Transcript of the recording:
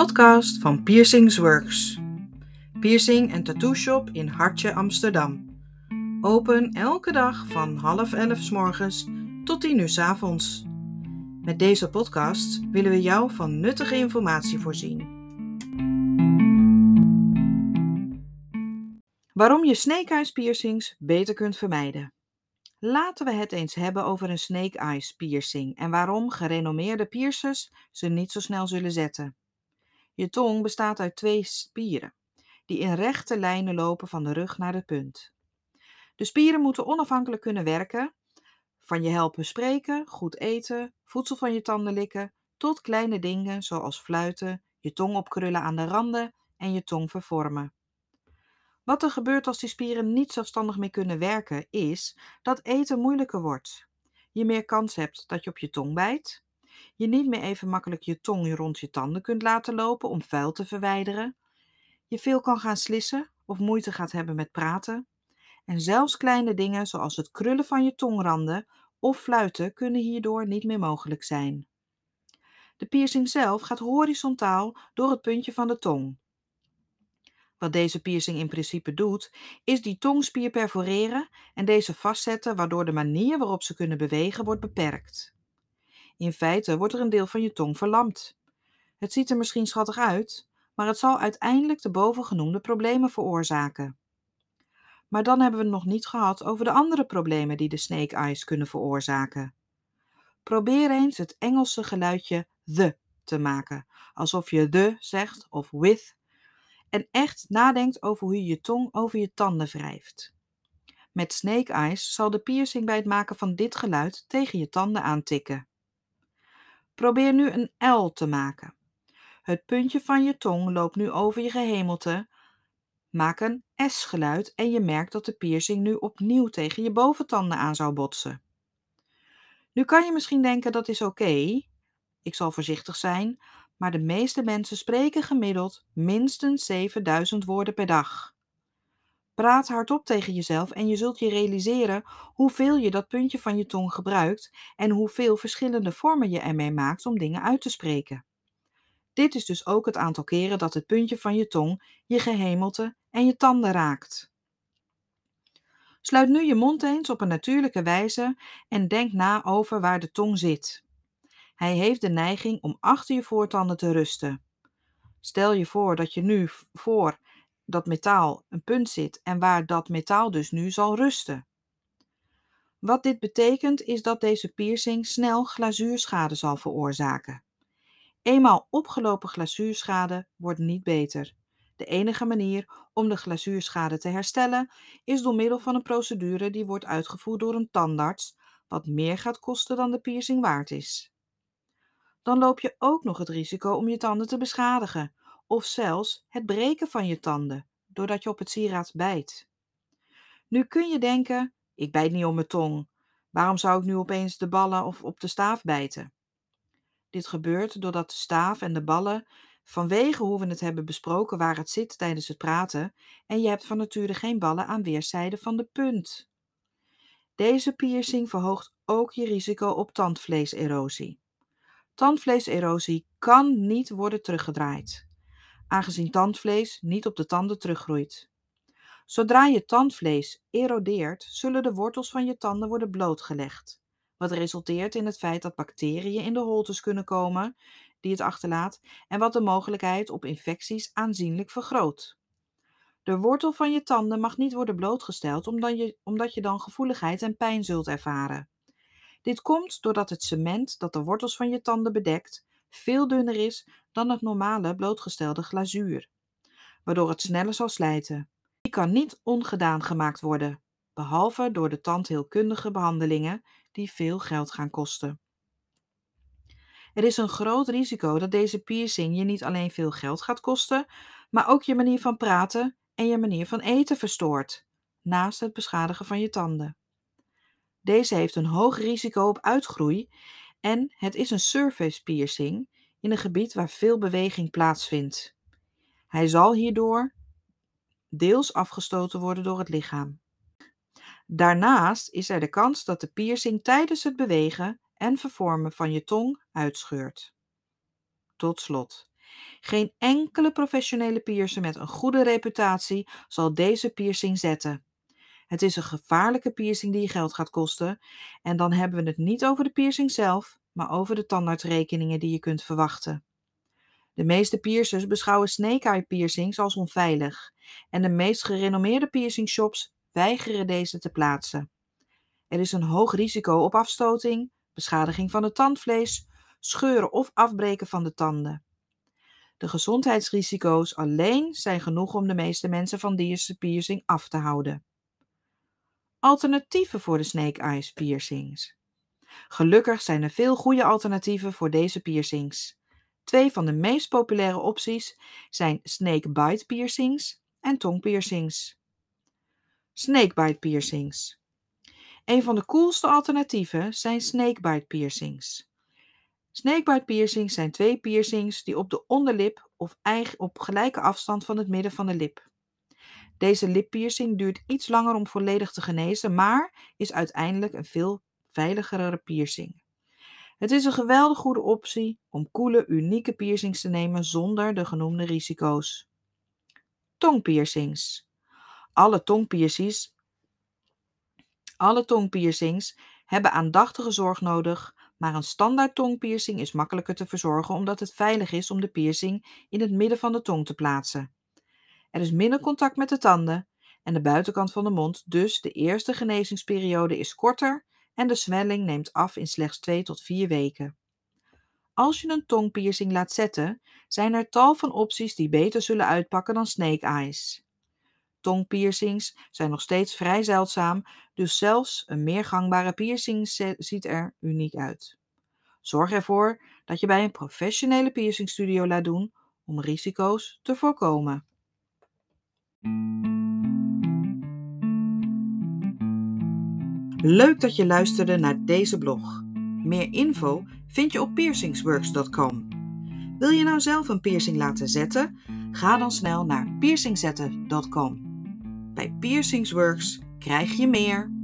podcast van Piercings Works. Piercing en tattoo shop in Hartje, Amsterdam. Open elke dag van half elf s morgens tot tien uur s avonds. Met deze podcast willen we jou van nuttige informatie voorzien. Waarom je snake eyes piercings beter kunt vermijden. Laten we het eens hebben over een snake eyes piercing en waarom gerenommeerde piercers ze niet zo snel zullen zetten. Je tong bestaat uit twee spieren, die in rechte lijnen lopen van de rug naar de punt. De spieren moeten onafhankelijk kunnen werken, van je helpen spreken, goed eten, voedsel van je tanden likken, tot kleine dingen zoals fluiten, je tong opkrullen aan de randen en je tong vervormen. Wat er gebeurt als die spieren niet zelfstandig meer kunnen werken, is dat eten moeilijker wordt. Je meer kans hebt dat je op je tong bijt, je niet meer even makkelijk je tong rond je tanden kunt laten lopen om vuil te verwijderen, je veel kan gaan slissen of moeite gaat hebben met praten. En zelfs kleine dingen zoals het krullen van je tongranden of fluiten kunnen hierdoor niet meer mogelijk zijn. De piercing zelf gaat horizontaal door het puntje van de tong. Wat deze piercing in principe doet, is die tongspier perforeren en deze vastzetten, waardoor de manier waarop ze kunnen bewegen wordt beperkt. In feite wordt er een deel van je tong verlamd. Het ziet er misschien schattig uit, maar het zal uiteindelijk de bovengenoemde problemen veroorzaken. Maar dan hebben we het nog niet gehad over de andere problemen die de snake eyes kunnen veroorzaken. Probeer eens het Engelse geluidje the te maken, alsof je the zegt of with, en echt nadenkt over hoe je je tong over je tanden wrijft. Met snake eyes zal de piercing bij het maken van dit geluid tegen je tanden aantikken. Probeer nu een L te maken. Het puntje van je tong loopt nu over je gehemelte. Maak een S-geluid en je merkt dat de piercing nu opnieuw tegen je boventanden aan zou botsen. Nu kan je misschien denken dat is oké. Ik zal voorzichtig zijn, maar de meeste mensen spreken gemiddeld minstens 7000 woorden per dag. Praat hardop tegen jezelf en je zult je realiseren hoeveel je dat puntje van je tong gebruikt en hoeveel verschillende vormen je ermee maakt om dingen uit te spreken. Dit is dus ook het aantal keren dat het puntje van je tong je gehemelte en je tanden raakt. Sluit nu je mond eens op een natuurlijke wijze en denk na over waar de tong zit. Hij heeft de neiging om achter je voortanden te rusten. Stel je voor dat je nu voor dat metaal een punt zit en waar dat metaal dus nu zal rusten. Wat dit betekent is dat deze piercing snel glazuurschade zal veroorzaken. Eenmaal opgelopen glazuurschade wordt niet beter. De enige manier om de glazuurschade te herstellen is door middel van een procedure die wordt uitgevoerd door een tandarts, wat meer gaat kosten dan de piercing waard is. Dan loop je ook nog het risico om je tanden te beschadigen, of zelfs het breken van je tanden, doordat je op het sieraad bijt. Nu kun je denken: ik bijt niet op mijn tong. Waarom zou ik nu opeens de ballen of op de staaf bijten? Dit gebeurt doordat de staaf en de ballen, vanwege hoe we het hebben besproken waar het zit tijdens het praten, en je hebt van nature geen ballen aan weerszijden van de punt. Deze piercing verhoogt ook je risico op tandvleeserosie. Tandvleeserosie kan niet worden teruggedraaid aangezien tandvlees niet op de tanden teruggroeit. Zodra je tandvlees erodeert, zullen de wortels van je tanden worden blootgelegd, wat resulteert in het feit dat bacteriën in de holtes kunnen komen die het achterlaat en wat de mogelijkheid op infecties aanzienlijk vergroot. De wortel van je tanden mag niet worden blootgesteld omdat je, omdat je dan gevoeligheid en pijn zult ervaren. Dit komt doordat het cement dat de wortels van je tanden bedekt veel dunner is dan het normale blootgestelde glazuur, waardoor het sneller zal slijten. Die kan niet ongedaan gemaakt worden, behalve door de tandheelkundige behandelingen die veel geld gaan kosten. Er is een groot risico dat deze piercing je niet alleen veel geld gaat kosten, maar ook je manier van praten en je manier van eten verstoort, naast het beschadigen van je tanden. Deze heeft een hoog risico op uitgroei en het is een surface piercing in een gebied waar veel beweging plaatsvindt. Hij zal hierdoor deels afgestoten worden door het lichaam. Daarnaast is er de kans dat de piercing tijdens het bewegen en vervormen van je tong uitscheurt. Tot slot, Geen enkele professionele piercer met een goede reputatie zal deze piercing zetten. Het is een gevaarlijke piercing die je geld gaat kosten. En dan hebben we het niet over de piercing zelf, maar over de tandartsrekeningen die je kunt verwachten. De meeste piercers beschouwen snake-eye piercings als onveilig en de meest gerenommeerde piercingshops weigeren deze te plaatsen. Er is een hoog risico op afstoting, beschadiging van het tandvlees, scheuren of afbreken van de tanden. De gezondheidsrisico's alleen zijn genoeg om de meeste mensen van deze piercing af te houden. Alternatieven voor de snake eyes piercings. Gelukkig zijn er veel goede alternatieven voor deze piercings. Twee van de meest populaire opties zijn snakebite piercings en tongpiercings. Snakebite piercings. Een van de coolste alternatieven zijn snakebite piercings. Snakebite piercings zijn twee piercings die op de onderlip of op gelijke afstand van het midden van de lip. Deze lippiercing duurt iets langer om volledig te genezen, maar is uiteindelijk een veel veiligere piercing. Het is een geweldig goede optie om coole, unieke piercings te nemen zonder de genoemde risico's. Tongpiercings. Alle tongpiercings, alle tongpiercings hebben aandachtige zorg nodig, maar een standaard tongpiercing is makkelijker te verzorgen omdat het veilig is om de piercing in het midden van de tong te plaatsen. Er is minder contact met de tanden en de buitenkant van de mond, dus de eerste genezingsperiode is korter en de zwelling neemt af in slechts 2 tot 4 weken. Als je een tongpiercing laat zetten, zijn er tal van opties die beter zullen uitpakken dan snake eyes. Tongpiercings zijn nog steeds vrij zeldzaam, dus zelfs een meer gangbare piercing ziet er uniek uit. Zorg ervoor dat je bij een professionele piercingstudio laat doen om risico's te voorkomen. Leuk dat je luisterde naar deze blog. Meer info vind je op piercingsworks.com. Wil je nou zelf een piercing laten zetten? Ga dan snel naar piercingzetten.com. Bij Piercingsworks krijg je meer.